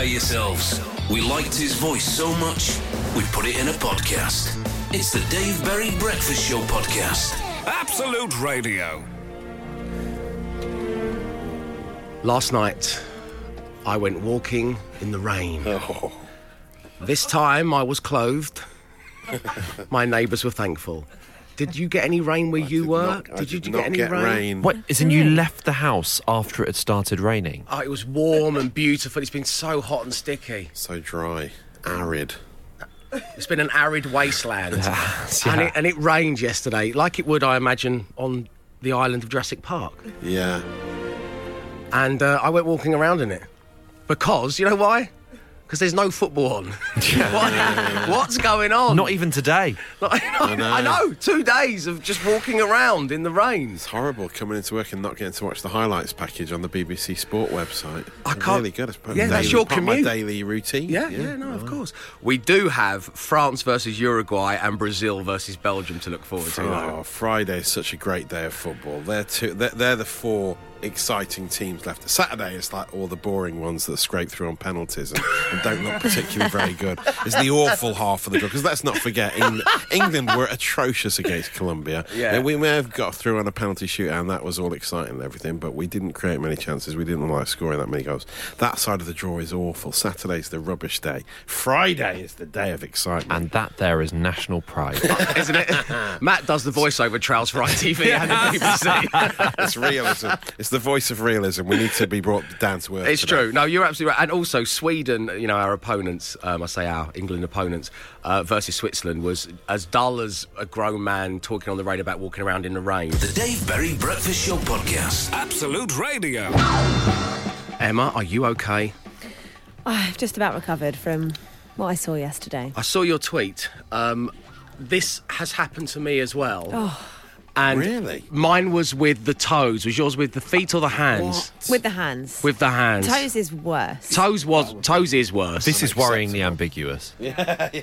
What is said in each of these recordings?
prepare yourselves. We liked his voice so much, we put it in a podcast. It's the Dave Berry Breakfast Show podcast. Absolute Radio. Last night, I went walking in the rain. Oh. This time, I was clothed. My neighbours were thankful. Did you get any rain where you did were? not- I did you did get not any get rain? rain. What? Isn't you left the house after it had started raining? Oh, it was warm and beautiful. It's been so hot and sticky. So dry, arid. It's been an arid wasteland. Yes, and, it, and it rained yesterday, like it would, I imagine, on the island of Jurassic Park. Yeah. And uh, I went walking around in it. Because, you know why? Because there's no football on. What- What's going on? Not even today. I know, I know. Two days of just walking around in the rain. It's horrible coming into work and not getting to watch the highlights package on the BBC Sport website. I It's can't- Really good. It's part of Yeah, my that's your part of my daily routine. Yeah, yeah, no, of course. We do have France versus Uruguay and Brazil versus Belgium to look forward to. Oh, Friday is such a great day of football. They're two. They're, they're the four exciting teams left. Saturday is like all the boring ones that scrape through on penalties and, and don't look particularly very good. It's the awful half of the draw. because let's not forget England, England were atrocious against Colombia. Yeah. we may have got through on a penalty shootout and that was all exciting and everything, but we didn't create many chances. We didn't like scoring that many goals. That side of the draw is awful. Saturday's the rubbish day. Friday is the day of excitement. And that there is national pride. Isn't it? Matt does the voiceover trials for ITV and the BBC. it's realism. It's the voice of realism. We need to be brought down to earth. It's today. true. No, you're absolutely right. And also, Sweden, you know, our opponents, um, I say our England opponents, uh, versus Switzerland was as dull as a grown man talking on the radio about walking around in the rain. The Dave Berry Breakfast Show podcast. Absolute Radio. Emma, are you okay? I've just about recovered from what I saw yesterday. I saw your tweet. Um, this has happened to me as well. Oh. And Really? Mine was with the toes. Was yours with the feet or the hands? With the hands. With the hands. Toes is worse. Toes was toes is worse. this is worryingly ambiguous. Yeah, yeah.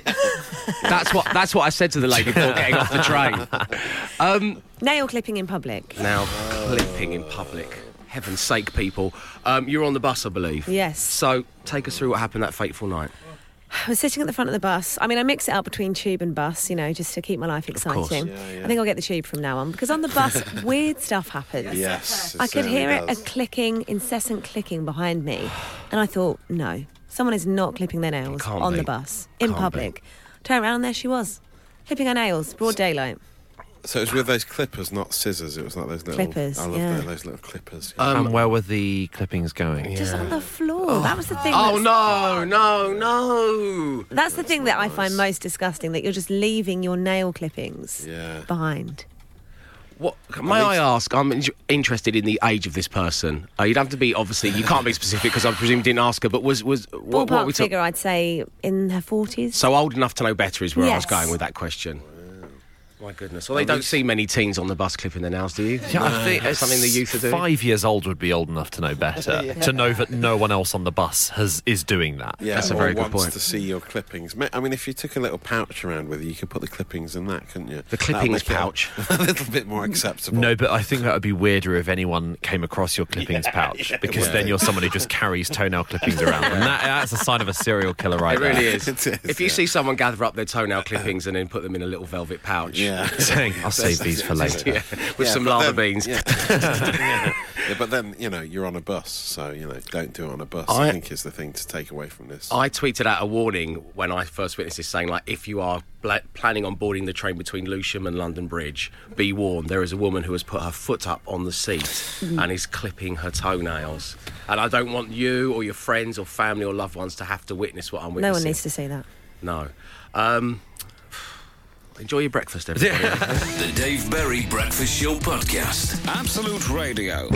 that's what that's what I said to the lady before getting off the train. Nail clipping in public. Now clipping in public. Heaven's sake, people. Um, you're on the bus, I believe. Yes. So take us through what happened that fateful night. I was sitting at the front of the bus. I mean, I mix it up between tube and bus, you know, just to keep my life exciting. Yeah, yeah. I think I'll get the tube from now on because on the bus, weird stuff happens. Yes. I could hear it a clicking, incessant clicking behind me. And I thought, no, someone is not clipping their nails on be. the bus in Can't public. Turn around, there she was, clipping her nails, broad daylight. So it was with those clippers, not scissors. It was like those little Clippers, I love yeah. those little clippers. and where were the clippings going? Just on the floor. That was the thing. Oh that's- no, no, no! That's the thing that I find most disgusting that you're just leaving your nail clippings Yeah. behind. What may I ask? I'm in- interested in the age of this person. Uh, you'd have to be obviously. You can't be specific because I presume you didn't ask her. But was was what, what we talk- figure, I'd say in her 40s. So old enough to know better is where I was going with that question. My goodness. Well, they don't see many teens on the bus clipping their nails, do you? Yeah, I think That's something the youth are doing. Five years old would be old enough to know better, to know that no one else on the bus has is doing that. Yeah, That's a very good wants point. to see your clippings. I mean, if you took a little pouch around with you, you could put the clippings in that, couldn't you? The clippings make it pouch. a little bit more acceptable. No, but I think that would be weirder if anyone came across your clippings pouch, because would. then you're someone who just carries toenail clippings around, and that, that's a sign of a serial killer, right It really there. is. It is, If you yeah. see someone gather up their toenail clippings and then put them in a little velvet pouch, Yeah. Saying, I'll save these for later. yeah, with Yeah, some fava then- beans. Yeah. yeah. Yeah, but then you know you're on a bus, so you know don't do it on a bus. I, I- think is the thing to take away from this. I tweeted out a warning when I first witnessed this, saying like, if you are bla- planning on boarding the train between Lewisham and London Bridge, be warned. There is a woman who has put her foot up on the seat and is clipping her toenails. And I don't want you or your friends or family or loved ones to have to witness what I'm witnessing. No one needs to see that. No. Um, enjoy your breakfast, everybody. The Dave Berry Breakfast Show podcast. Absolute Radio.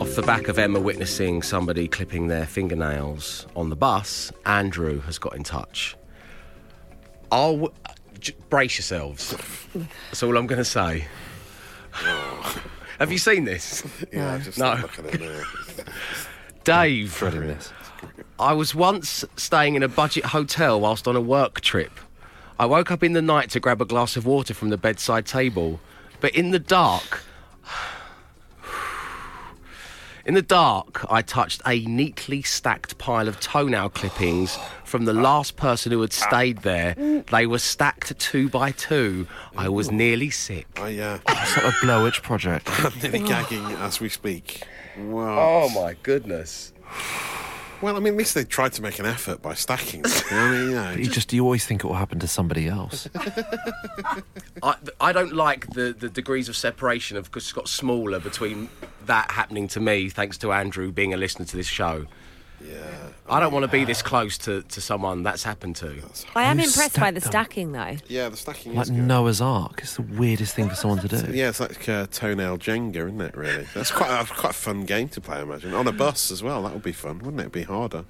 Off the back of Emma witnessing somebody clipping their fingernails on the bus, Andrew has got in touch. I'll w- j- brace yourselves. That's all I'm going to say. Have you seen this, yeah, just No. look at it now. Dave? Dreading this. I was once staying in a budget hotel whilst on a work trip. I woke up in the night to grab a glass of water from the bedside table, but in the dark, In the dark, I touched a neatly stacked pile of toenail clippings from the last person who had stayed there. They were stacked two by two. I was nearly sick. I, uh, It's like a Blair Witch project. I'm nearly gagging as we speak. Wow. Oh my goodness. Well, I mean, at least they tried to make an effort by stacking. them. I mean, you know, You just you always think it will happen to somebody else. I, I don't like the, the degrees of separation of because it's got smaller between that happening to me, thanks to Andrew being a listener to this show. Yeah. I don't want to be this close to, to someone that's happened to. I am Who impressed by stacked the them? stacking though. Yeah, the stacking Like is good. Noah's Ark. It's the weirdest thing for someone to do. Yeah, it's like uh, toenail Jenga, isn't it? Really, that's quite a, quite a fun game to play. I imagine on a bus as well. That would be fun, wouldn't it? It'd be harder.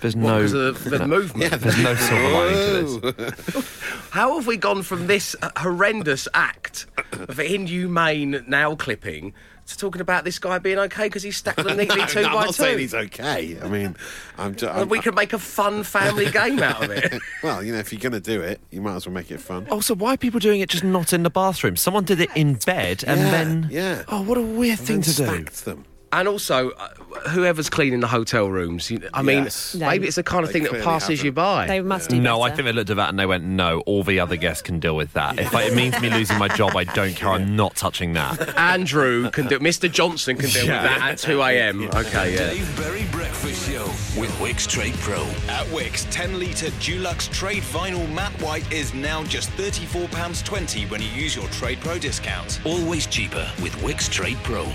There's no. Because of the, the movement. Yeah, There's no silver lining to this. How have we gone from this uh, horrendous act of inhumane nail clipping to talking about this guy being okay because he stacked them neatly No, two no, I'm not two? saying he's okay. I mean, I'm just. And we could make a fun family game out of it. well, you know, if you're going to do it, you might as well make it fun. Also, why are people doing it just not in the bathroom? Someone did it in bed and Yeah, then. yeah. Oh, what a weird And thing then to do. stacked them. And also, uh, whoever's cleaning the hotel rooms, you, I mean, Yes. No. maybe it's the kind of They thing that clearly passes you haven't. by. They must do No, I better. think they looked at that and they went, no, all the other guests can deal with that. If it means me losing my job, I don't care. I'm not touching that. Andrew can do Mr. Johnson can deal with that at 2 a.m. Okay, yeah. Dave Berry Breakfast Show with Wickes Trade Pro. At Wickes, 10 litre Dulux Trade Vinyl Matte White is now just £34.20 when you use your Trade Pro discount. Always cheaper with Wickes Trade Pro.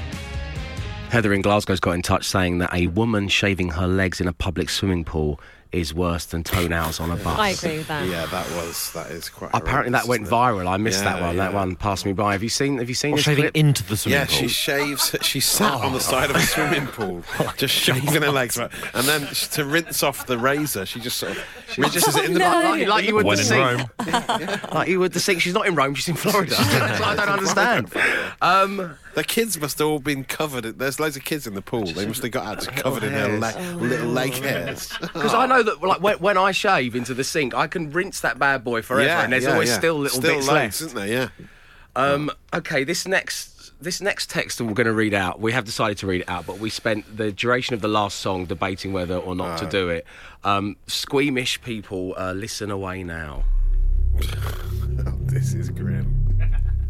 Heather in Glasgow's got in touch saying that a woman shaving her legs in a public swimming pool is worse than toenails on a bus. I agree with that. Yeah, that was that is quite. Apparently that went viral. I missed that Yeah, one. That one passed me by. Have you seen? Have you seen Or this shaving clip? into the swimming Yeah, pool. Yeah, she shaves. She sat on the side of a swimming pool, just shaving her legs, and then to rinse off the razor, she just sort of rinses it in the no. back. like, like you would When the in sink. like you would the sink. She's not in Rome. She's in Florida. So I don't understand. Um, The kids must have all been covered. in- There's loads of kids in the pool. They must have got out just covered in their le- little leg hairs. Because I know that, like, when, when I shave into the sink, I can rinse that bad boy forever, and there's yeah, always yeah. still little Still bits legs, left. isn't there? Yeah. Um, okay, this next this next text that we're going to read out, we have decided to read it out, but we spent the duration of the last song debating whether or not to do it. Um, squeamish people, uh, listen away now. Oh, this is grim.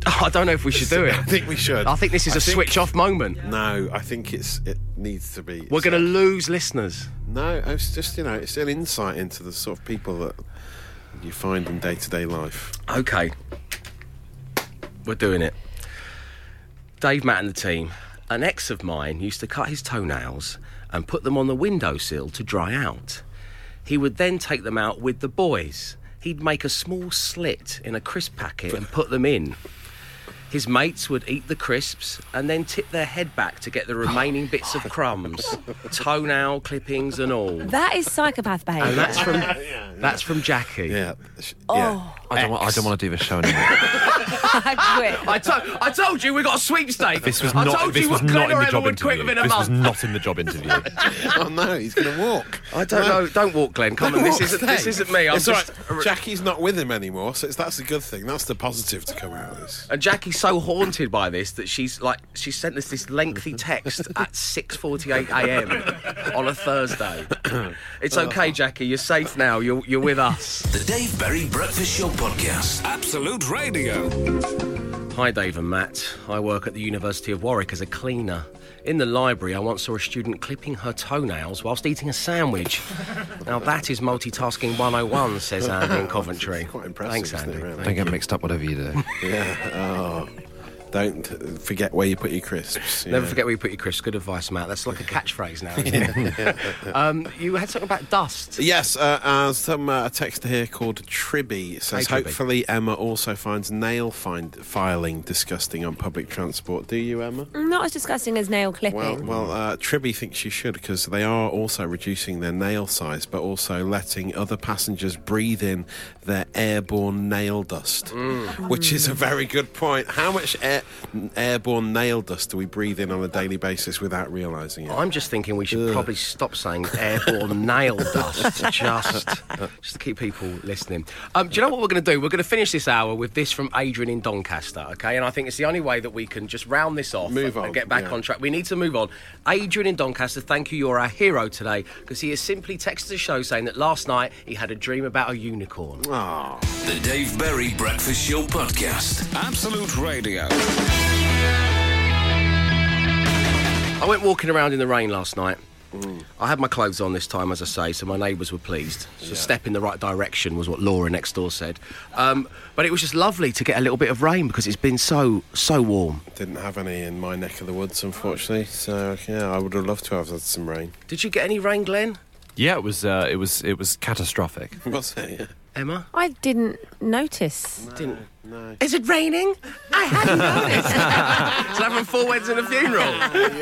I don't know if we should do it. I think we should. I think this is I a think- switch off moment. No, I think it's it needs to be. We're going to lose listeners. No, it's just you know, it's an insight into the sort of people that you find in day to day life. Okay. We're doing it. Dave, Matt, and the team. An ex of mine used to cut his toenails and put them on the windowsill to dry out. He would then take them out with the boys. He'd make a small slit in a crisp packet and put them in. His mates would eat the crisps and then tip their head back to get the remaining bits of crumbs, toenail clippings and all. That is psychopath behaviour. And that's from that's from Jackie. Yeah, sh- Oh. I don't, want, I don't want to do this show anymore. I quit. I, to- I told you we got a sweepstake. This was I not. told This you was what not in the job would quit interview. within This was not in the job interview. Oh no, he's going to walk. I don't know. Don't walk, Glenn. Come on. This isn't. This isn't me. I'm it's just. right. Jackie's not with him anymore, so it's, that's a good thing. That's the positive to come out of this. And Jackie's so haunted by this that she's like she sent us this lengthy text at 6:48 a.m. on a Thursday. It's okay, oh. Jackie. You're safe now. You're you're with us. The Dave Berry Breakfast Show podcast. Absolute Radio. Hi, Dave and Matt. I work at the University of Warwick as a cleaner. In the library, I once saw a student clipping her toenails whilst eating a sandwich. Now, that is multitasking 101, says Andy in Coventry. Quite impressive, Thanks, isn't it, Andy. really? Don't get mixed up, whatever you do. Yeah. Oh, don't forget where you put your crisps. Never forget where you put your crisps. Good advice, Matt. That's like a catchphrase now, isn't it? um, you had something about dust. Yes, uh, uh, some uh, a texter here called Tribby says, Hey, Tribby. hopefully Emma also finds nail find filing disgusting on public transport. Do you, Emma? Not as disgusting as nail clipping. Well, well, uh, Tribby thinks you should because they are also reducing their nail size, but also letting other passengers breathe in their airborne nail dust, which is a very good point. How much air? Air, airborne nail dust do we breathe in on a daily basis without realising it? I'm just thinking we should probably stop saying airborne nail dust just, just to keep people listening. Um, do you know what we're going to do? We're going to finish this hour with this from Adrian in Doncaster, okay? And I think it's the only way that we can just round this off Move and on, get back yeah. on track. We need to move on. Adrian in Doncaster, thank you. You're our hero today because he has simply texted the show saying that last night he had a dream about a unicorn. Oh, The Dave Berry Breakfast Show Podcast. Absolute Radio. I went walking around in the rain last night. I had my clothes on this time, as I say, so my neighbours were pleased. So, step in the right direction was what Laura next door said. Um, but it was just lovely to get a little bit of rain because it's been so, so warm. didn't have any in my neck of the woods, unfortunately. So yeah, I would have loved to have had some rain. Did you get any rain, Glenn? Yeah, it was uh, it was it was catastrophic. Was it? Yeah. Emma? I didn't notice. Didn't. No. Is it raining? I hadn't noticed. it's like from Four Weddings and a Funeral.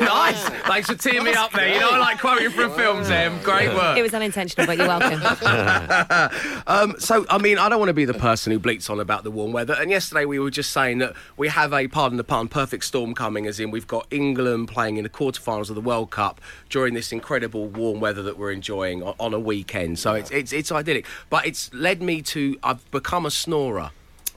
Nice. Thanks for teeing me up there. You know, I like quoting from films, Em. Great work. It was unintentional, but you're welcome. Um, so, I mean, I don't want to be the person who bleats on about the warm weather. And yesterday we were just saying that we have a, pardon the pun, perfect storm coming, as in we've got England playing in the quarterfinals of the World Cup during this incredible warm weather that we're enjoying on, on a weekend. So it's, it's, it's idyllic. But it's led me to, I've become a snorer.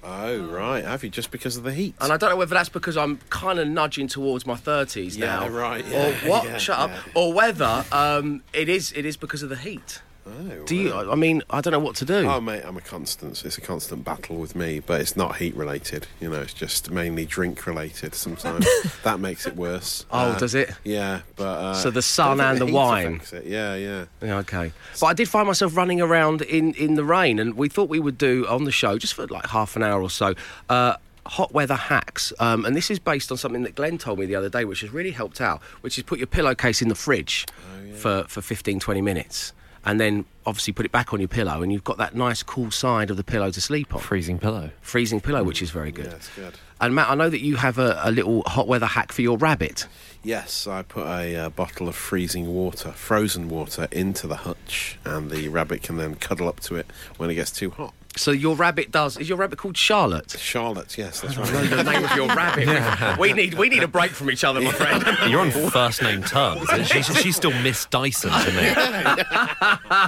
Oh right, have you? Just because of the heat? And I don't know whether that's because I'm kind of nudging towards my 30s Yeah, now. right, Or what? yeah, Shut yeah. up. Or whether um, it is it is because of the heat. Oh, Do you? I mean, I don't know what to do. Oh mate, I'm a constant. It's a constant battle with me, but it's not heat related. You know, it's just mainly drink related. Sometimes that makes it worse. Oh, does it? Yeah, but uh, So the sun and the heat wine. Yeah, yeah. Yeah, okay. But I did find myself running around in, in the rain, and we thought we would do on the show, just for like half an hour or so, uh, hot weather hacks. Um, and this is based on something that Glenn told me the other day, which has really helped out, which is put your pillowcase in the fridge for, for 15, 20 minutes. And then obviously put it back on your pillow, and you've got that nice cool side of the pillow to sleep on. Freezing pillow. Freezing pillow, which is very good. Yeah, it's good. And Matt, I know that you have a, a little hot weather hack for your rabbit. Yes, I put a uh, bottle of freezing water, frozen water, into the hutch, and the rabbit can then cuddle up to it when it gets too hot. So your rabbit does. Is your rabbit called Charlotte? Charlotte, yes, that's know right. the name of your rabbit. We need we need a break from each other, my friend. You're on first name terms. She's, she's still Miss Dyson to me.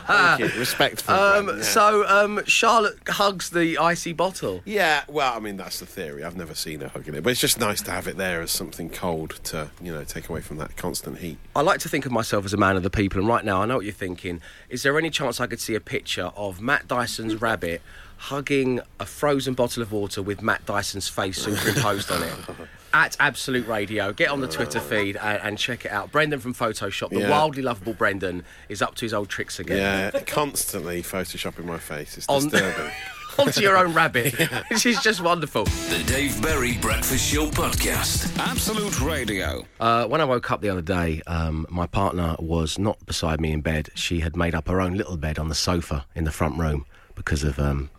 Thank you. Respectful. Um, Glenn, yeah. So um, Charlotte hugs the icy bottle. Yeah, well, I mean that's the theory. I've never seen her hugging it, but it's just nice to have it there as something cold to, you know, take away from that constant heat. I like to think of myself as a man of the people, and right now I know what you're thinking. Is there any chance I could see a picture of Matt Dyson's rabbit hugging a frozen bottle of water with Matt Dyson's face superimposed on it? At Absolute Radio, get on the Twitter feed and, and check it out. Brendan from Photoshop, the Yeah. wildly lovable Brendan, is up to his old tricks again. Yeah, constantly photoshopping my face. It's On- disturbing. Onto your own rabbit, which is just wonderful. The Dave Berry Breakfast Show Podcast. Absolute Radio. Uh, when I woke up the other day, um, my partner was not beside me in bed. She had made up her own little bed on the sofa in the front room because of. Um...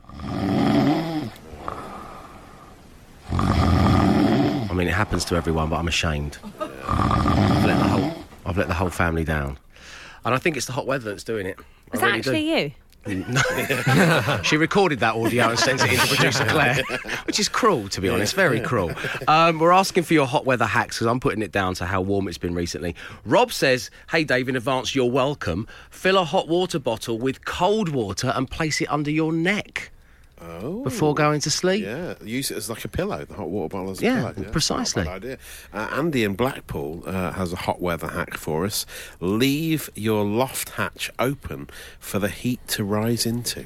I mean, it happens to everyone, but I'm ashamed. I've let the whole, I've let the whole family down, and I think it's the hot weather that's doing it. Was I that really do. actually you? She recorded that audio and sent it in to producer Claire, which is cruel, to be honest, very cruel. Um, we're asking for your hot weather hacks because I'm putting it down to how warm it's been recently. Rob says, Hey Dave, in advance, you're welcome. Fill a hot water bottle with cold water and place it under your neck Oh. before going to sleep. Yeah, use it as like a pillow, the hot water bottle as a Yeah, pillow. precisely. Not a bad idea. Uh, Andy in Blackpool uh, has a hot weather hack for us. Leave your loft hatch open for the heat to rise into.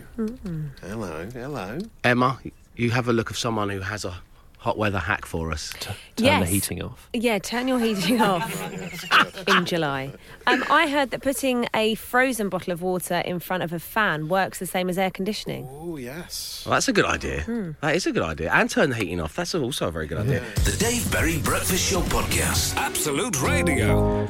Hello, hello. Emma, you have a look of someone who has a hot weather hack for us. Turn Yes. the heating off. Yeah, turn your heating off in July. Um, I heard that putting a frozen bottle of water in front of a fan works the same as air conditioning. Oh, yes. Well, that's a good idea. That is a good idea. And turn the heating off. That's also a very good idea. The Dave Berry Breakfast Show Podcast. Absolute Radio.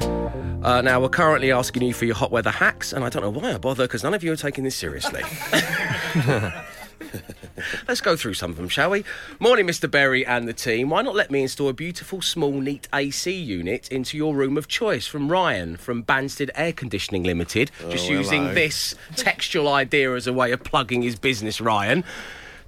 Uh, now, we're currently asking you for your hot weather hacks, and I don't know why I bother because none of you are taking this seriously. Let's go through some of them, shall we? Morning, Mr. Berry and the team. Why not let me install a beautiful, small, neat AC unit into your room of choice from Ryan from Banstead Air Conditioning Limited? Just Oh, using this textual idea as a way of plugging his business, Ryan.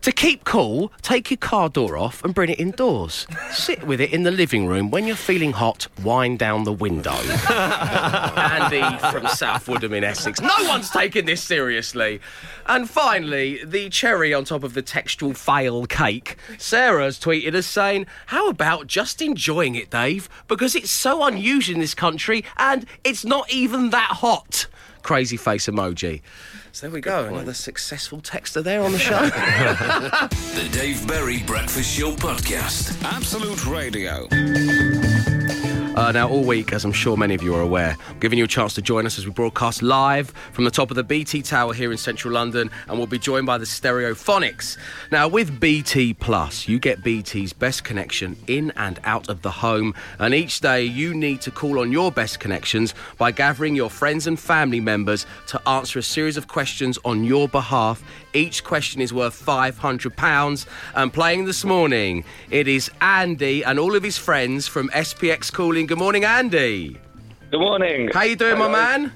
To keep cool, take your car door off and bring it indoors. Sit with it in the living room. When you're feeling hot, wind down the window. Andy from South Woodham in Essex. No one's taking this seriously. And finally, the cherry on top of the textual fail cake. Sarah's tweeted us saying, How about just enjoying it, Dave? Because it's so unusual in this country and it's not even that hot. Crazy face emoji. So there we go, another successful texter there on the show. The Dave Berry Breakfast Show Podcast. Absolute Radio. Uh, now, all week, as I'm sure many of you are aware, I'm giving you a chance to join us as we broadcast live from the top of the BT Tower here in central London, and we'll be joined by the Stereophonics. Now, with BT Plus, you get BT's best connection in and out of the home, and each day you need to call on your best connections by gathering your friends and family members to answer a series of questions on your behalf. Each question is worth £500. And playing this morning, it is Andy and all of his friends from SPX Calling. Good morning, Andy. Good morning. How you doing, my man?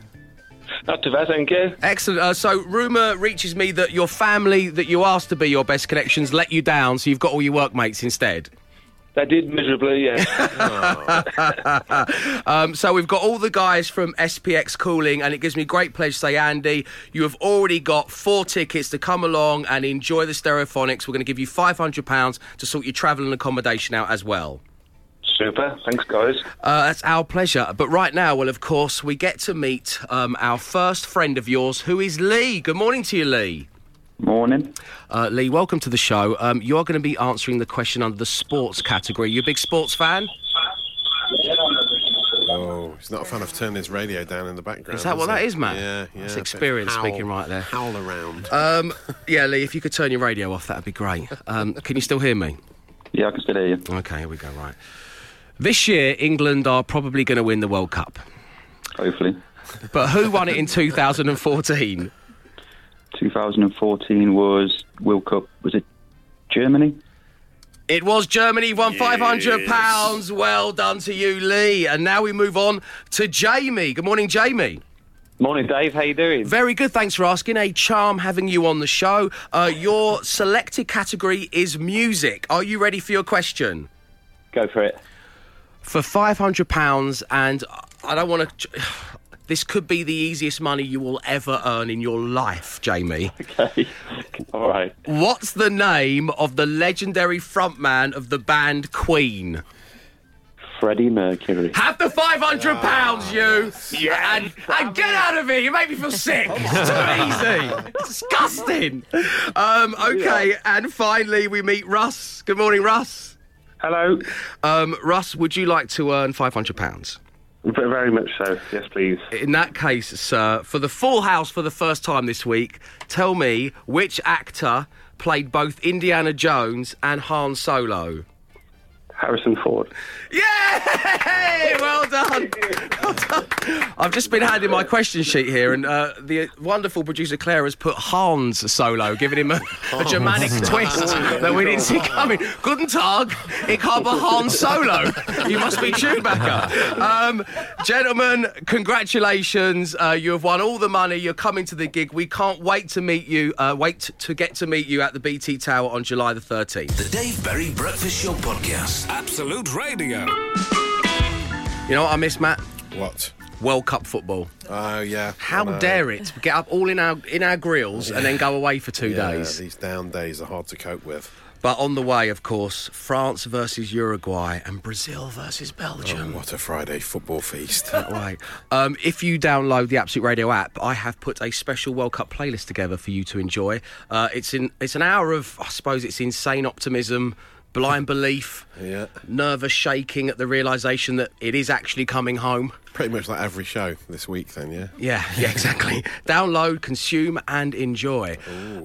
Not too bad, thank you. Excellent. Uh, so, rumour reaches me that your family that you asked to be your best connections let you down, so you've got all your workmates instead. They did miserably, yes. Um, so we've got all the guys from SPX calling, and it gives me great pleasure to say, Andy, you have already got four tickets to come along and enjoy the Stereophonics. We're going to give you £500 to sort your travel and accommodation out as well. Super. Thanks, guys. Uh, that's our pleasure. But right now, well, of course, we get to meet um, our first friend of yours, who is Lee. Good morning to you, Lee. Morning. Uh, Lee, welcome to the show. Um, you are going to be answering the question under the sports category. You a big sports fan? Oh, he's not a fan of turning his radio down in the background. Is that what he? that is, Matt? Yeah, yeah. That's experience howl- speaking right there. Howl around. Um, yeah, Lee, if you could turn your radio off, that'd be great. Um, can you still hear me? Yeah, I can still hear you. Okay, here we go. Right. This year, England are probably going to win the World Cup. Hopefully. But who won it in 2014? 2014 was World Cup. Was it Germany? It was Germany, won £500. Well done to you, Lee. And now we move on to Jamie. Good morning, Jamie. Morning, Dave. How you doing? Very good, thanks for asking. A charm having you on the show. Uh, your selected category is music. Are you ready for your question? Go for it. For £500, and I don't want to. This could be the easiest money you will ever earn in your life, Jamie. Okay. All right. What's the name of the legendary frontman of the band Queen? Freddie Mercury. Have the five hundred pounds, you. Yeah. And, and get out of here. You make me feel sick. It's too easy. Disgusting. Um, okay, and finally we meet Russ. Good morning, Russ. Hello. Um, Russ, would you like to earn five hundred pounds? Very much so. Yes, please. In that case, sir, for the full house for the first time this week, tell me which actor played both Indiana Jones and Han Solo. Harrison Ford. Yay! Well done. Well done. I've just been handing my question sheet here, and uh, the wonderful producer Claire has put Hans solo, giving him a, a Germanic twist that we didn't see coming. Guten Tag, ich habe Han Solo. You must be Chewbacca. Um, gentlemen, congratulations. Uh, you have won all the money. You're coming to the gig. We can't wait to meet you. Uh, wait to get to meet you at the BT Tower on July the 13th. The Dave Berry Breakfast Show Podcast. Absolute Radio. You know what I miss, Matt? What? World Cup football. Oh yeah. How I know. dare it get up all in our in our grills and then go away for two Yeah, days? These down days are hard to cope with. But on the way, of course, France versus Uruguay and Brazil versus Oh, Belgium. what a Friday football feast. That way. Um, if you download the Absolute Radio app, I have put a special World Cup playlist together for you to enjoy. Uh, it's in it's an hour of I suppose it's insane optimism, blind belief, Yeah. nervous shaking at the realization that it is actually coming home. Pretty much like every show this week, then, yeah. Yeah, yeah, exactly. Download, consume, and enjoy.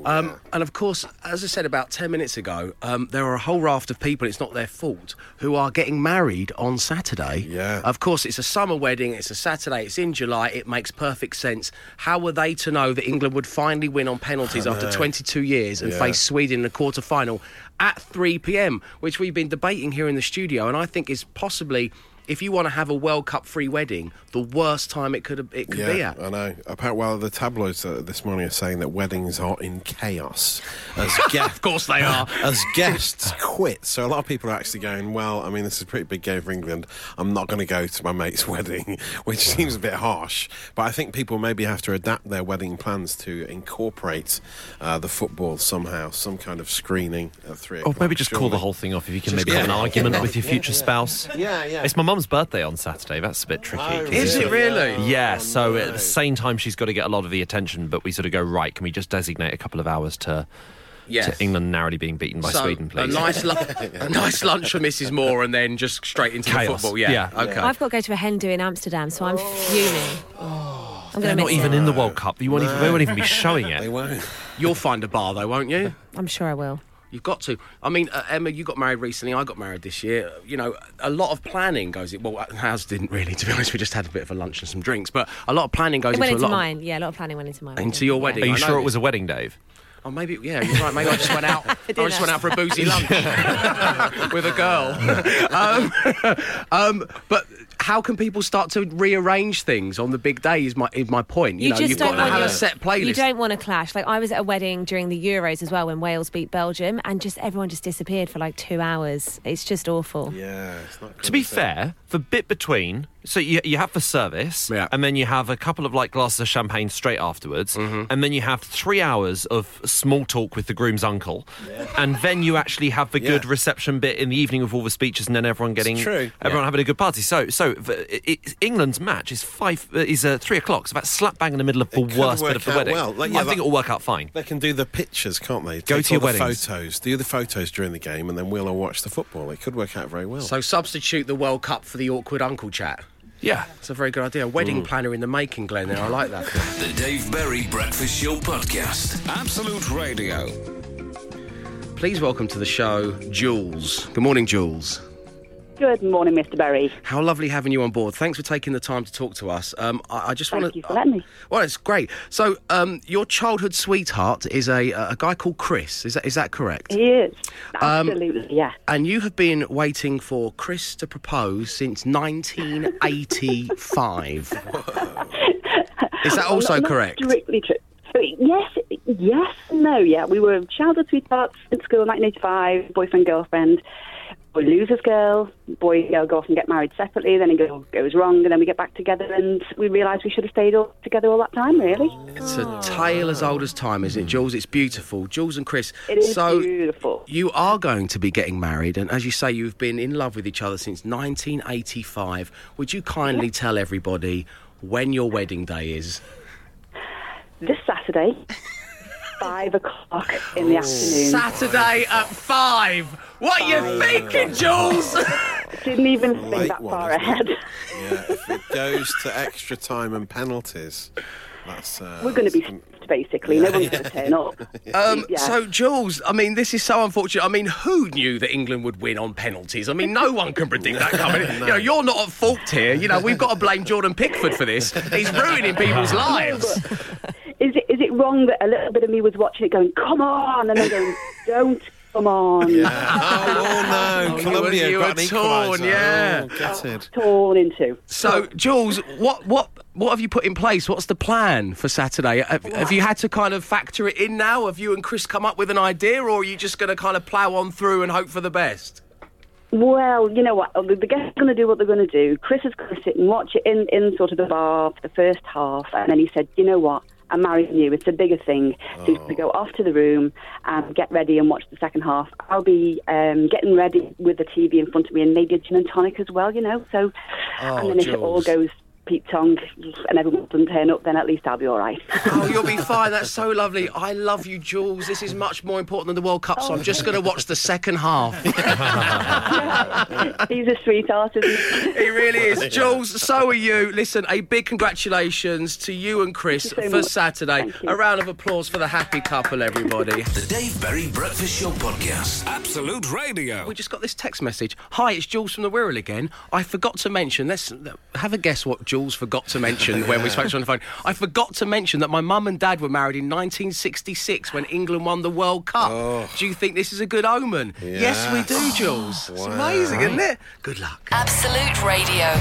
um, And of course, as I said about 10 minutes ago, um, there are a whole raft of people, it's not their fault, who are getting married on Saturday. Yeah. Of course, it's a summer wedding, it's a Saturday, it's in July, it makes perfect sense. How were they to know that England would finally win on penalties after 22 years and Yeah. face Sweden in the quarter final at 3 pm, which we've been debating here in the studio, and I think is possibly if you want to have a World Cup free wedding, the worst time it could it could yeah, be at. I know. Apparently, well, the tabloids uh, this morning are saying that weddings are in chaos as guests. Of course they are. as guests quit. So a lot of people are actually going, well, I mean, this is a pretty big game for England. I'm not going to go to my mate's wedding, which seems a bit harsh. But I think people maybe have to adapt their wedding plans to incorporate uh, the football somehow, some kind of screening at three Or maybe just call the whole thing off if you can Just- maybe have an yeah. argument with your Yeah, future yeah. spouse. Yeah, yeah. It's my mum's birthday on Saturday. That's a bit tricky. Oh, 'cause Is it really? Yeah, oh, so no. at the same time, she's got to get a lot of the attention, but we sort of go, right, can we just designate a couple of hours to, Yes. to England narrowly being beaten by so Sweden, please? a nice, lu- a nice lunch for Mrs. Moore, and then just straight into Chaos. the football. Yeah. Yeah. Okay. I've got to go to a hen do in Amsterdam, so I'm fuming. I'm They're not even it. in the World Cup. You won't even, they won't even be showing it. They it. won't. You'll find a bar though, won't you? I'm sure I will. You've got to. I mean, uh, Emma, you got married recently. I got married this year. You know, a lot of planning goes. in Well, ours didn't really. To be honest, we just had a bit of a lunch and some drinks. But a lot of planning goes It went into into a lot. Of, mine. Yeah, a lot of planning went into mine. Into your wedding. Are you I know sure it was a wedding, Dave? Oh, maybe. Yeah, you're right. Maybe I just went out. I dinner. just went out for a boozy lunch with a girl. um, um, but how can people start to rearrange things on the big day? Is my is my point. You, You know, just you've don't got to want have your- a set playlist. You don't want to clash. Like I was at a wedding during the Euros as well when Wales beat Belgium, and just everyone just disappeared for like two hours. It's just awful. Yeah, it's not. To be good, is it? fair, for bit between, so you, you have the service, Yeah. and then you have a couple of like glasses of champagne straight afterwards, Mm-hmm. and then you have three hours of small talk with the groom's uncle, and then you actually have the good Yeah. reception bit in the evening with all the speeches, and then everyone getting true. everyone Yeah. having a good party. So, so the, it, it- England's match is five uh, is uh, three o'clock. So that's slap bang in the middle of the worst bit of the wedding. well. Like, yeah, I think it'll work out fine. They can do the pictures, can't they? Go Take to your all the weddings. photos, do the photos during the game, and then we'll all watch the football. It could work out very well. So substitute the World Cup for the awkward uncle chat. Yeah. It's a very good idea. Wedding mm. planner in the making, Glenn. There, I like that. The Dave Berry Breakfast Show Podcast. Absolute Radio. Please welcome to the show, Jules. Good morning, Jules. Good morning, Mr. Berry. How lovely having you on board. Thanks for taking the time to talk to us. Um, I, I just Thank want to. you for letting me. Well, it's great. So, um, your childhood sweetheart is a a guy called Chris. Is that is that correct? He is. Um, Absolutely, yeah. And you have been waiting for Chris to propose since 1985. is that also not- not correct? Strictly true. Yes, yes, no, yeah. We were childhood sweethearts in school, 1985, boyfriend, girlfriend. Boy loses girl, boy girl go off and get married separately, then it go, goes wrong, and then we get back together, and we realise we should have stayed all together all that time, really. It's a tale as old as time, isn't it, Jules? It's beautiful. Jules and Chris. It is so beautiful. you are going to be getting married, and as you say, you've been in love with each other since 1985. Would you kindly tell everybody when your wedding day is? This Saturday, five o'clock in the afternoon. Saturday at five. What are you thinking, Jules? Didn't even think Late that one, far isn't it? ahead. yeah, if it goes to extra time and penalties, that's. Uh, We're going to be some- f***ed, basically. No one's going to turn up. Um, Yeah. So, Jules, I mean, this is so unfortunate. I mean, who knew that England would win on penalties? I mean, no one can predict that coming. You know, you're not at fault here. You know, we've got to blame Jordan Pickford for this. He's ruining people's lives. Is it is it wrong that a little bit of me was watching it going, come on, and then going, don't come on. oh, no, oh, you Colombia were- you were torn, yeah. Oh, gutted. Torn into. So, Jules, what what what have you put in place? What's the plan for Saturday? Have, have you had to kind of factor it in now? Have you and Chris come up with an idea, or are you just going to kind of plough on through and hope for the best? Well, you know what? Uh, the the guests are going to do what they're going to do. Chris is going to sit and watch it in, in sort of the bar for the first half, and then he said, you know what? I'm marrying you. It's a bigger thing. So he's going to go off to the room and get ready and watch the second half. I'll be um, getting ready with the TV in front of me and maybe a gin and tonic as well, you know. So, Oh, and then if it all goes Pete Tong and everyone doesn't turn up, then at least I'll be all right. Oh, you'll be fine. That's so lovely. I love you, Jules. This is much more important than the World Cup, so I'm just going to watch the second half. He's a sweetheart, isn't he? It really is. Jules, so are you. Listen, a big congratulations to you and Chris you so for much. Saturday. A round of applause for the happy couple, everybody. The Dave Berry Breakfast Show Podcast. Absolute Radio. We just got this text message. Hi, it's Jules from the Wirral again. I forgot to mention, let's have a guess what Jules Jules forgot to mention when we spoke to her on the phone. I forgot to mention that my mum and dad were married in 1966 when England won the World Cup. Oh. Do you think this is a good omen? Yes, we do, Jules. It's Wow. amazing, isn't it? Good luck. Absolute Radio.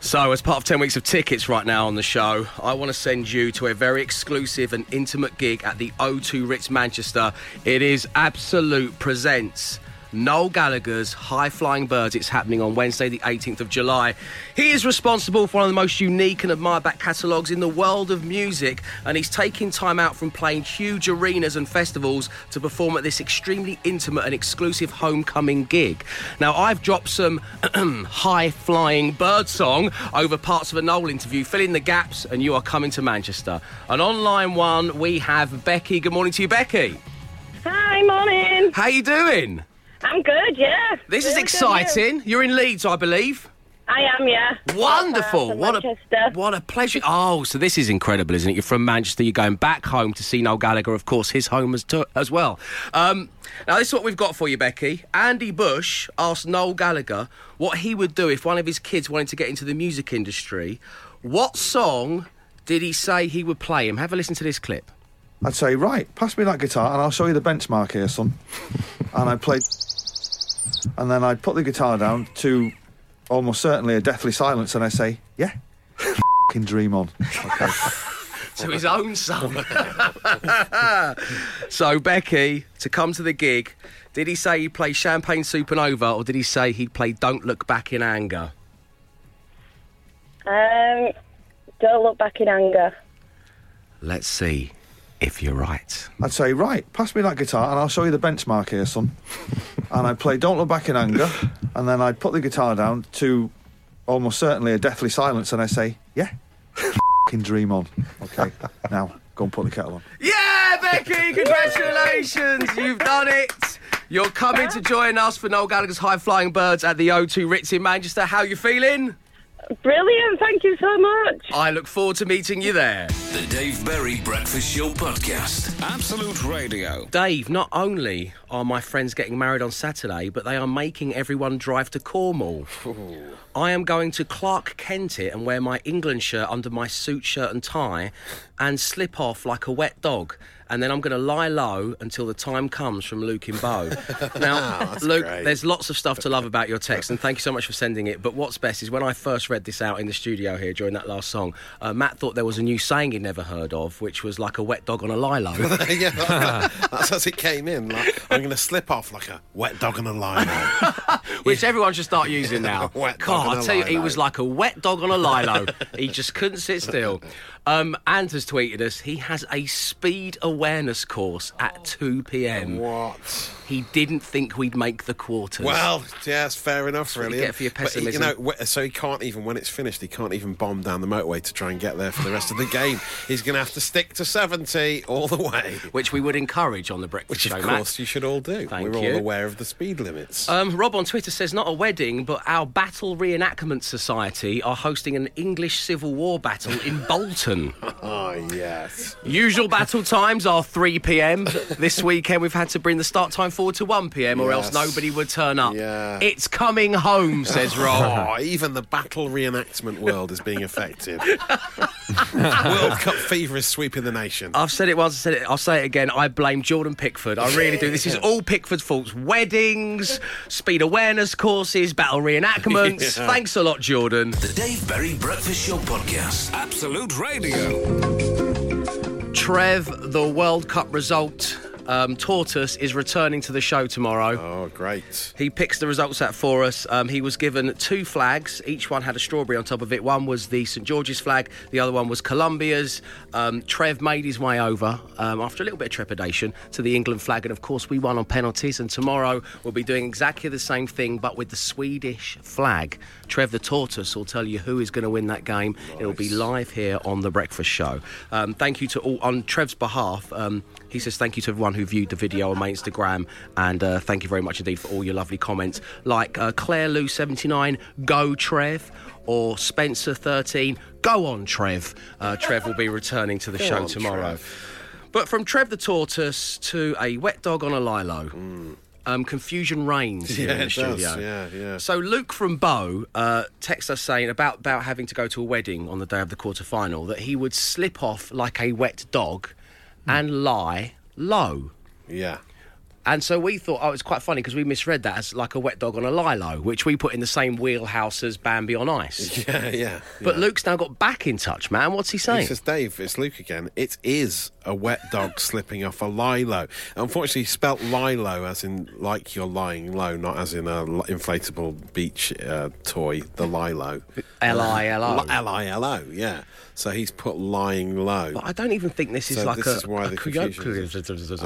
So, as part of 10 weeks of tickets right now on the show, I want to send you to a very exclusive and intimate gig at the O2 Ritz Manchester. It is Absolute Presents Noel Gallagher's High Flying Birds. It's happening on Wednesday, the 18th of July. He is responsible for one of the most unique and admired back catalogues in the world of music, and he's taking time out from playing huge arenas and festivals to perform at this extremely intimate and exclusive homecoming gig. Now, I've dropped some high flying bird song over parts of a Noel interview. Fill in the gaps, and you are coming to Manchester. And on line one, we have Becky. Good morning to you, Becky. Hi, morning. How you doing? I'm good, yeah. This is Really good, exciting. You're in Leeds, I believe. yeah. I am, yeah. Wonderful. From What a Manchester. what a pleasure. Oh, so this is incredible, isn't it? You're from Manchester. You're going back home to see Noel Gallagher, of course, his home as, to, as well. Um, now, this is what we've got for you, Becky. Andy Bush asked Noel Gallagher what he would do if one of his kids wanted to get into the music industry. What song did he say he would play him? Have a listen to this clip. I'd say, right, pass me that guitar and I'll show you the benchmark here, son. and I'd play. And then I'd put the guitar down to almost certainly a deathly silence and I'd say, yeah, fucking dream on. Okay. to his own son. so, Becky, to come to the gig, did he say he'd play Champagne Supernova or did he say he'd play Don't Look Back in Anger? Um, don't look back in anger. Let's see if you're right. I'd say, right, pass me that guitar and I'll show you the benchmark here, son. and I'd play Don't Look Back in Anger. And then I'd put the guitar down to almost certainly a deathly silence and I'd say, yeah, fucking dream on. Okay, now go and put the kettle on. Yeah, Becky, congratulations. You've done it. You're coming to join us for Noel Gallagher's High Flying Birds at the O2 Ritz in Manchester. How you feeling? Brilliant, thank you so much. I look forward to meeting you there. The Dave Berry Breakfast Show Podcast. Absolute Radio. Dave, not only are my friends getting married on Saturday, but they are making everyone drive to Cornwall. I am going to Clark Kent it and wear my England shirt under my suit, shirt, and tie and slip off like a wet dog. And then I'm going to lie low until the time comes from Luke in Bow. now, Luke, great. there's lots of stuff to love about your text, and thank you so much for sending it. But what's best is when I first read this out in the studio here during that last song, uh, Matt thought there was a new saying he'd never heard of, which was like a wet dog on a lie low. yeah, that's as it came in. Like, I'm going to slip off like a wet dog on a line. which everyone should start using now. Wet dog God, I tell you, he was like a wet dog on a lilo. he just couldn't sit still. Um, Ant has tweeted us. He has a speed awareness course at 2 p.m. What? He didn't think we'd make the quarters. Well, yeah, it's fair enough, you really. get for your But, you know, so he can't even, when it's finished, he can't even bomb down the motorway to try and get there for the rest of the game. He's going to have to stick to 70 all the way. which we would encourage on the breakfast Which, show. of Matt. course, you should all do. Thank We're you. all aware of the speed limits. Um, Rob on Twitter says not a wedding, but our Battle Reenactment Society are hosting an English Civil War battle in Bolton. oh, yes. Usual battle times are 3 pm. This weekend we've had to bring the start time forward to 1 pm or else nobody would turn up. Yeah. It's coming home, says Rob. Oh, even the battle reenactment world is being affected. World Cup fever is sweeping the nation. I've said it once, I said it, I'll say it again. I blame Jordan Pickford. I really do. This is all Pickford's fault. Weddings, speed awareness courses, battle reenactments. Yeah. Thanks a lot, Jordan. The Dave Berry Breakfast Show Podcast. Absolute Radio. Trev, the World Cup result um, tortoise, is returning to the show tomorrow. Oh, great. He picks the results out for us. Um, he was given two flags. Each one had a strawberry on top of it. One was the St George's flag, the other one was Colombia's. Um, Trev made his way over um, after a little bit of trepidation to the England flag, and of course, we won on penalties. And tomorrow, we'll be doing exactly the same thing, but with the Swedish flag. Trev the Tortoise will tell you who is going to win that game. It'll be live here on The Breakfast Show. Um, thank you to all, on Trev's behalf. Um, he says thank you to everyone who viewed the video on my Instagram, and uh, thank you very much indeed for all your lovely comments. Like uh, Claire Lou seventy nine, go Trev, or Spencer thirteen, go on Trev. Uh, Trev will be returning to the Go show on, tomorrow. Trev. But from Trev the Tortoise to a wet dog on a lilo. Um, confusion reigns here Yeah, in the studio. Yeah, yeah. So Luke from Bow uh, texts us saying about about having to go to a wedding on the day of the quarter final that he would slip off like a wet dog and lie low. Yeah. And so we thought, oh, it's quite funny because we misread that as like a wet dog on a lilo, which we put in the same wheelhouse as Bambi on ice. Yeah, yeah. But Luke's now got back in touch, man. What's he saying? He says, Dave, it's Luke again. It is a wet dog slipping off a lilo. Unfortunately, he spelt lilo as in like you're lying low, not as in a l- inflatable beach uh, toy, the lilo. L-I-L-O. L- L-I-L-O, yeah. So he's put lying low. But I don't even think this is So like this a. is why a the confusion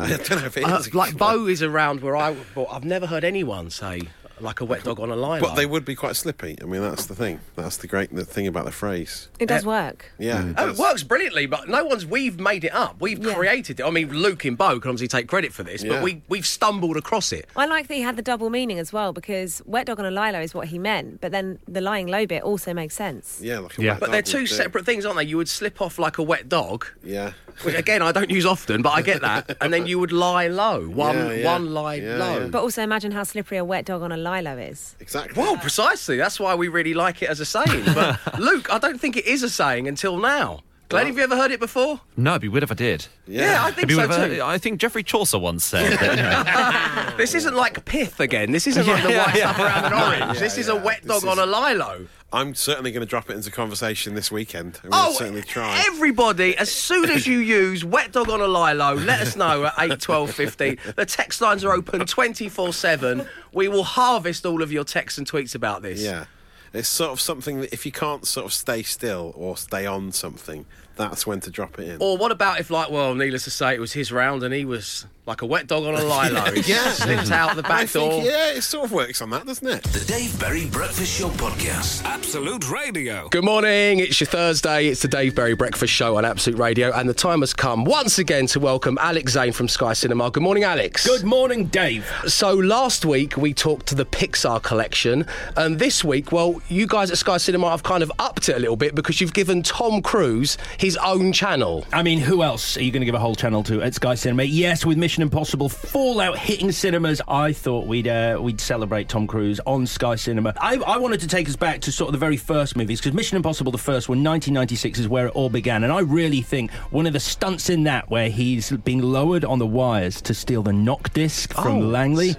I don't know if it Uh, like Bo is around where I. Well, I've never heard anyone say like a wet dog on a line. But they would be quite slippy. I mean, that's the thing. That's the great the thing about the phrase. It does uh, work. Yeah. it Oh, it works brilliantly, but no one's. We've made it up. We've created it. I mean, Luke and Bow can obviously take credit for this, Yeah. but we we've stumbled across it. I like that he had the double meaning as well because wet dog on a lilo is what he meant, but then the lying low bit also makes sense. Yeah, like a Yeah. wet But they're two would do. separate things, aren't they? You would slip off like a wet dog, Yeah. Which again I don't use often, but I get that, and then you would lie low. One Yeah, yeah. one lie Yeah, low. yeah. But also imagine how slippery a wet dog on a lilo is. Exactly. Well, precisely. That's why we really like it as a saying. But Luke, I don't think it is a saying until now. Glenn, have you ever heard it before? No, it'd be weird if I did. Yeah, I It'd think so weird too. I think Geoffrey Chaucer once said that, you know, This isn't like pith again. This isn't like the Yeah, white yeah. stuff around an orange. this is a wet This dog on is- a lilo. I'm certainly going to drop it into conversation this weekend. I'm going Oh, to certainly try. everybody, as soon as you use wet dog on a lilo, let us know at 8, 12, 15. The text lines are open 24 7. We will harvest all of your texts and tweets about this. Yeah. It's sort of something that if you can't sort of stay still or stay on something, that's when to drop it in. Or what about if, like, well, needless to say, it was his round and he was like a wet dog on a lilo. Yeah. slipped out the I back think, door. yeah, it sort of works on that, doesn't it? The Dave Berry Breakfast Show Podcast. Absolute Radio. Good morning. It's your Thursday. It's the Dave Berry Breakfast Show on Absolute Radio, and the time has come once again to welcome Alex Zane from Sky Cinema. Good morning, Alex. Good morning, Dave. So last week we talked to the Pixar collection, and this week, well, you guys at Sky Cinema have kind of upped it a little bit because you've given Tom Cruise his own channel. I mean, who else are you going to give a whole channel to at Sky Cinema? Yes, with Mission Impossible Fallout hitting cinemas, I thought we'd uh, we'd celebrate Tom Cruise on Sky Cinema. I, I wanted to take us back to sort of the very first movies because Mission Impossible, the first one, 1996, is where it all began, and I really think one of the stunts in that where he's being lowered on the wires to steal the NOC disc from Oh. Langley.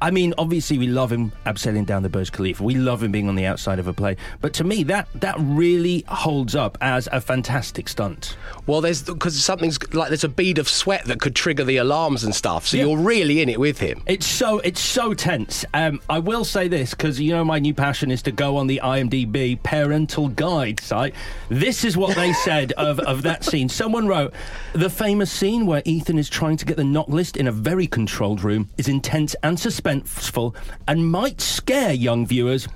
I mean, obviously, we love him abseiling down the Burj Khalifa. We love him being on the outside of a plane. But to me, that that really holds up as a fantastic stunt. Well, there's because something's like there's a bead of sweat that could trigger the alarms and stuff, so Yeah. you're really in it with him. It's so it's so tense. Um, I will say this because you know my new passion is to go on the IMDb parental guide site. This is what they said of, of that scene. Someone wrote the famous scene where Ethan is trying to get the NOC list in a very controlled room is intense and suspenseful and might scare young viewers.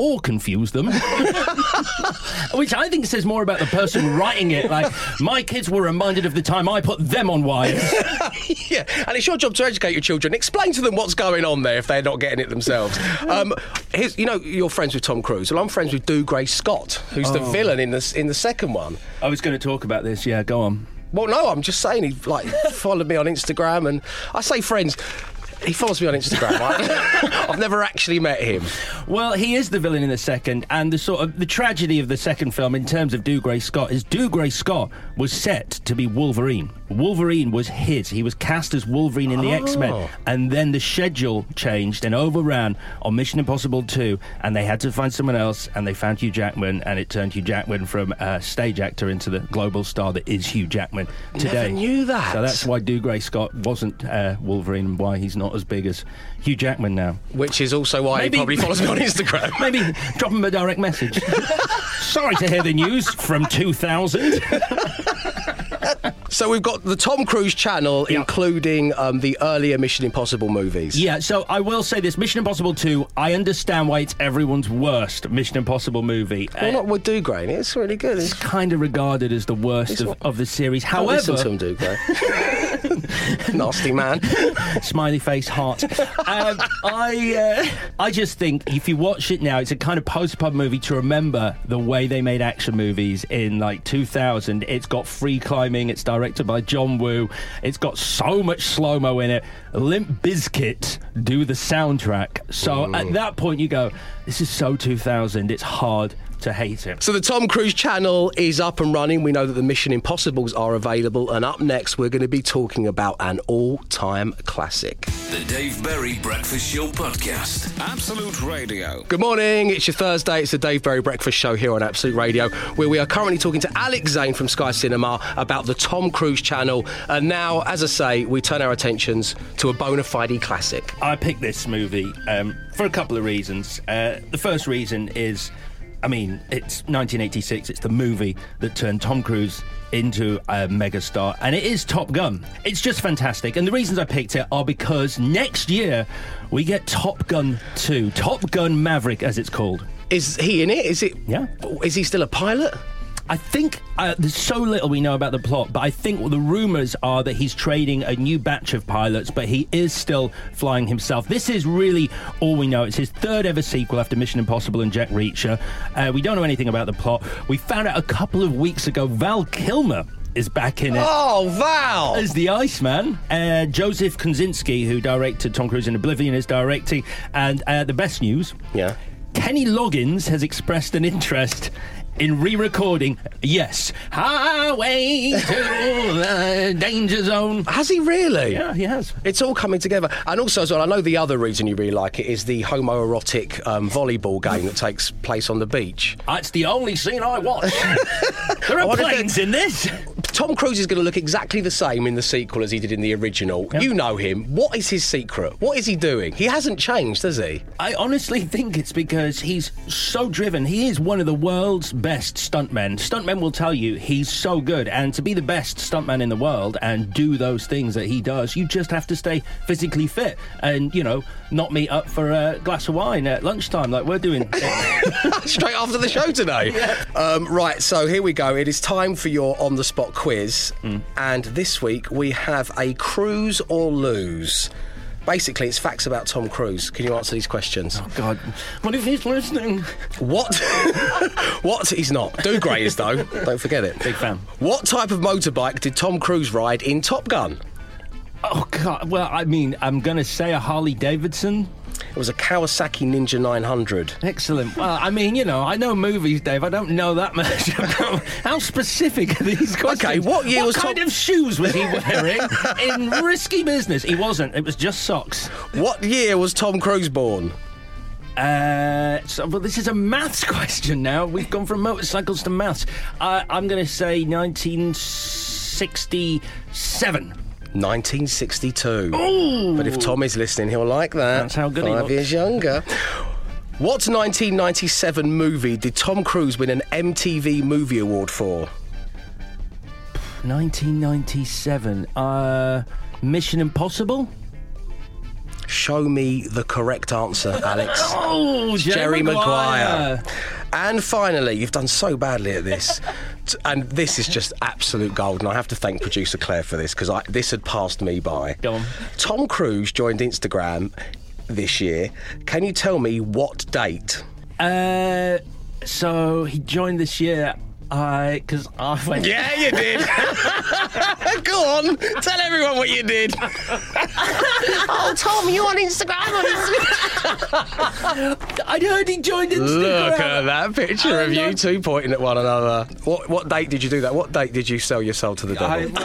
Or confuse them, which I think says more about the person writing it. Like, my kids were reminded of the time I put them on wires. yeah, and it's your job to educate your children. Explain to them what's going on there if they're not getting it themselves. Um, you know, you're friends with Tom Cruise. Well, I'm friends with Dougray Scott, who's the Oh. villain in the in the second one. I was going to talk about this. Yeah, go on. Well, no, I'm just saying he like followed me on Instagram, and I say friends. He follows me on Instagram. Right? I've never actually met him. Well, he is the villain in the second, and the sort of the tragedy of the second film in terms of Dougray Scott is Dougray Scott was set to be Wolverine. Wolverine was his. He was cast as Wolverine in the Oh. X Men, and then the schedule changed and overran on Mission Impossible 2, and they had to find someone else, and they found Hugh Jackman, and it turned Hugh Jackman from a stage actor into the global star that is Hugh Jackman today. knew that. So that's why Dougray Scott wasn't uh, Wolverine, and why he's not as big as Hugh Jackman now. Which is also why Maybe- he probably follows me on Instagram. Maybe drop him a direct message. Sorry to hear the news from 2000. So we've got the Tom Cruise channel, including um, the earlier Mission Impossible movies. Yeah, so I will say this Mission Impossible 2, I understand why it's everyone's worst Mission Impossible movie. Well, not with Dougray. It's really good. It's kind of regarded as the worst of, what- of the series. However, to him. Nasty man. Smiley face heart. Um, I uh, I just think if you watch it now, it's a kind of post-pub movie to remember the way they made action movies in like 2000. It's got free climbing. It's directed by John Woo. It's got so much slow mo in it. Limp Bizkit do the soundtrack. So at that point, you go, "This is so 2000." It's hard to hate it. So the Tom Cruise channel is up and running. We know that the Mission Impossibles are available. And up next, we're going to be talking about an all-time classic. The Dave Berry Breakfast Show podcast. Absolute Radio. Good morning. It's your Thursday. It's the Dave Berry Breakfast Show here on Absolute Radio, where we are currently talking to Alex Zane from Sky Cinema about the Tom Cruise channel. And now, as I say, we turn our attentions to a bona fide classic. I picked this movie um, for a couple of reasons. Uh, the first reason is, I mean, it's 1986. It's the movie that turned Tom Cruise into a megastar, and it is Top Gun. It's just fantastic. And the reasons I picked it are because next year we get Top Gun 2, Top Gun Maverick, as it's called. Is he in it? Is it? Yeah. Is he still a pilot? I think uh, there's so little we know about the plot, but I think the rumours are that he's trading a new batch of pilots, but he is still flying himself. This is really all we know. It's his third ever sequel after Mission Impossible and Jack Reacher. Uh, we don't know anything about the plot. We found out a couple of weeks ago Val Kilmer is back in it. Oh, Val! As the Iceman. Uh, Joseph Kosinski, who directed Tom Cruise in Oblivion, is directing. And uh, the best news Yeah. Kenny Loggins has expressed an interest in re-recording. Yes. Highway to the danger zone. Has he really? yeah he has. It's all coming together. And also, as well, I know the other reason you really like it is the homoerotic um, volleyball game that takes place on the beach. that's the only scene i watch. There are planes in this Tom Cruise is going to look exactly the same in the sequel as he did in the original. You know him. What is his secret? What is he doing? He hasn't changed, has he? I honestly think it's because he's so driven. He is one of the world's best stuntmen. Stuntmen will tell you he's so good. And to be the best stuntman in the world and do those things that he does, you just have to stay physically fit and, you know, not meet up for a glass of wine at lunchtime like we're doing. Straight after the show today. Um, right, so here we go. It is time for your on the spot quiz. And this week we have a cruise or lose. Basically, it's facts about Tom Cruise. Can you answer these questions? Oh, God. What if he's listening? What? what? He's not. Do great though. Don't forget it. Big fan. What type of motorbike did Tom Cruise ride in Top Gun? Oh, God. Well, I mean, I'm going to say a Harley Davidson. It was a Kawasaki Ninja 900. Excellent. Well, I mean, you know, I know movies, Dave. I don't know that much. about How specific are these questions? Okay, what year was kind Tom- of shoes was he wearing in risky business? He wasn't. It was just socks. What year was Tom Cruise born? Uh, so, well, this is a maths question now. We've gone from motorcycles to maths. Uh, I'm going to say 1967. 1962. Ooh. But if Tom is listening, he'll like that. That's how good he Five looks. years younger. What 1997 movie did Tom Cruise win an MTV Movie Award for? 1997. Uh, Mission Impossible? Show me the correct answer, Alex. Oh, Jerry Maguire. And finally, you've done so badly at this. And this is just absolute gold, and I have to thank producer Claire for this because this had passed me by. Go on. Tom Cruise joined Instagram this year. Can you tell me what date? Uh, so he joined this year. I because I went. Yeah, you did. Go on, tell everyone what you did. oh, Tom, you on Instagram? On Instagram? I'd heard he joined Instagram. Look at that picture of you two pointing at one another. What what date did you do that? What date did you sell your soul to the devil?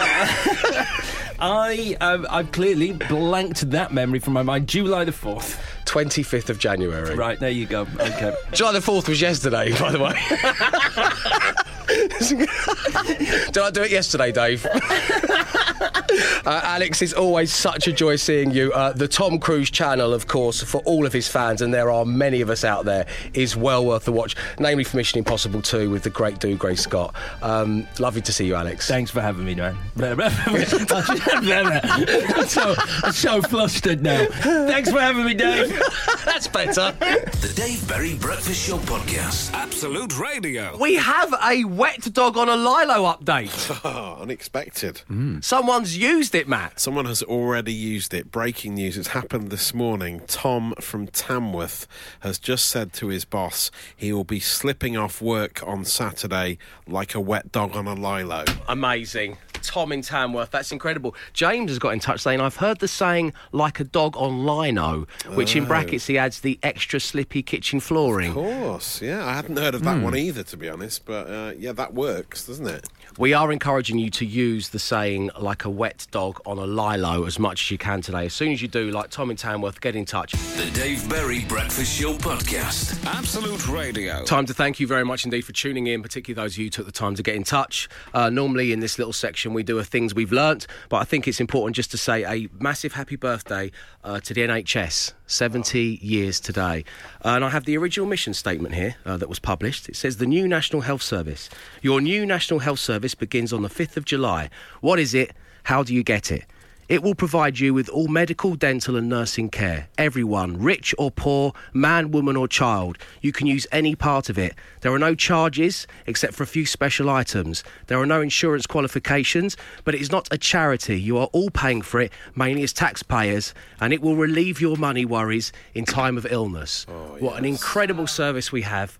I um, I've clearly blanked that memory from my mind. July the fourth. 25th of January. Right there you go. Okay. July the 4th was yesterday, by the way. Did I do it yesterday, Dave? Uh, Alex, it's always such a joy seeing you. Uh, the Tom Cruise channel, of course, for all of his fans, and there are many of us out there, is well worth the watch, namely for Mission Impossible 2 with the great Dougray Scott. Um, lovely to see you, Alex. Thanks for having me, man. I'm so, I'm so flustered now. Thanks for having me, Dave. That's better. The Dave Berry Breakfast Show podcast. Absolute Radio. We have a wet dog on a Lilo update. Oh, unexpected. Hmm. Someone's used used it, Matt? Someone has already used it. Breaking news. It's happened this morning. Tom from Tamworth has just said to his boss he will be slipping off work on Saturday like a wet dog on a lilo. Amazing. Tom in Tamworth, that's incredible. James has got in touch saying, I've heard the saying like a dog on lino, which in Oh. brackets he adds the extra slippy kitchen flooring. Of course, yeah. I hadn't heard of that Hmm. one either, to be honest. But uh, yeah, that works, doesn't it? We are encouraging you to use the saying like a wet dog on a lilo as much as you can today. As soon as you do, like Tom in Tamworth, get in touch. The Dave Berry Breakfast Show podcast. Absolute Radio. Time to thank you very much indeed for tuning in, particularly those of you who took the time to get in touch. Uh, normally, in this little section, we do a things we've learnt, but I think it's important just to say a massive happy birthday uh, to the NHS. 70 years today. Uh, and I have the original mission statement here uh, that was published. It says the new National Health Service. Your new National Health Service begins on the 5th of July. What is it? How do you get it? It will provide you with all medical, dental, and nursing care. Everyone, rich or poor, man, woman, or child, you can use any part of it. There are no charges except for a few special items. There are no insurance qualifications, but it is not a charity. You are all paying for it, mainly as taxpayers, and it will relieve your money worries in time of illness. Oh, what an incredible service we have.